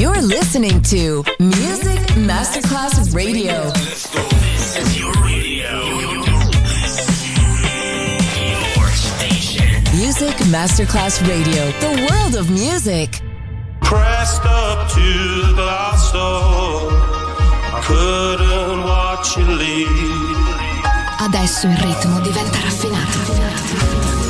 You're listening to Music Masterclass Radio. This is your radio. Your station. Music Masterclass Radio, the world of music. Pressed up to the glass door. Couldn't watch you leave. Adesso il ritmo diventa raffinato.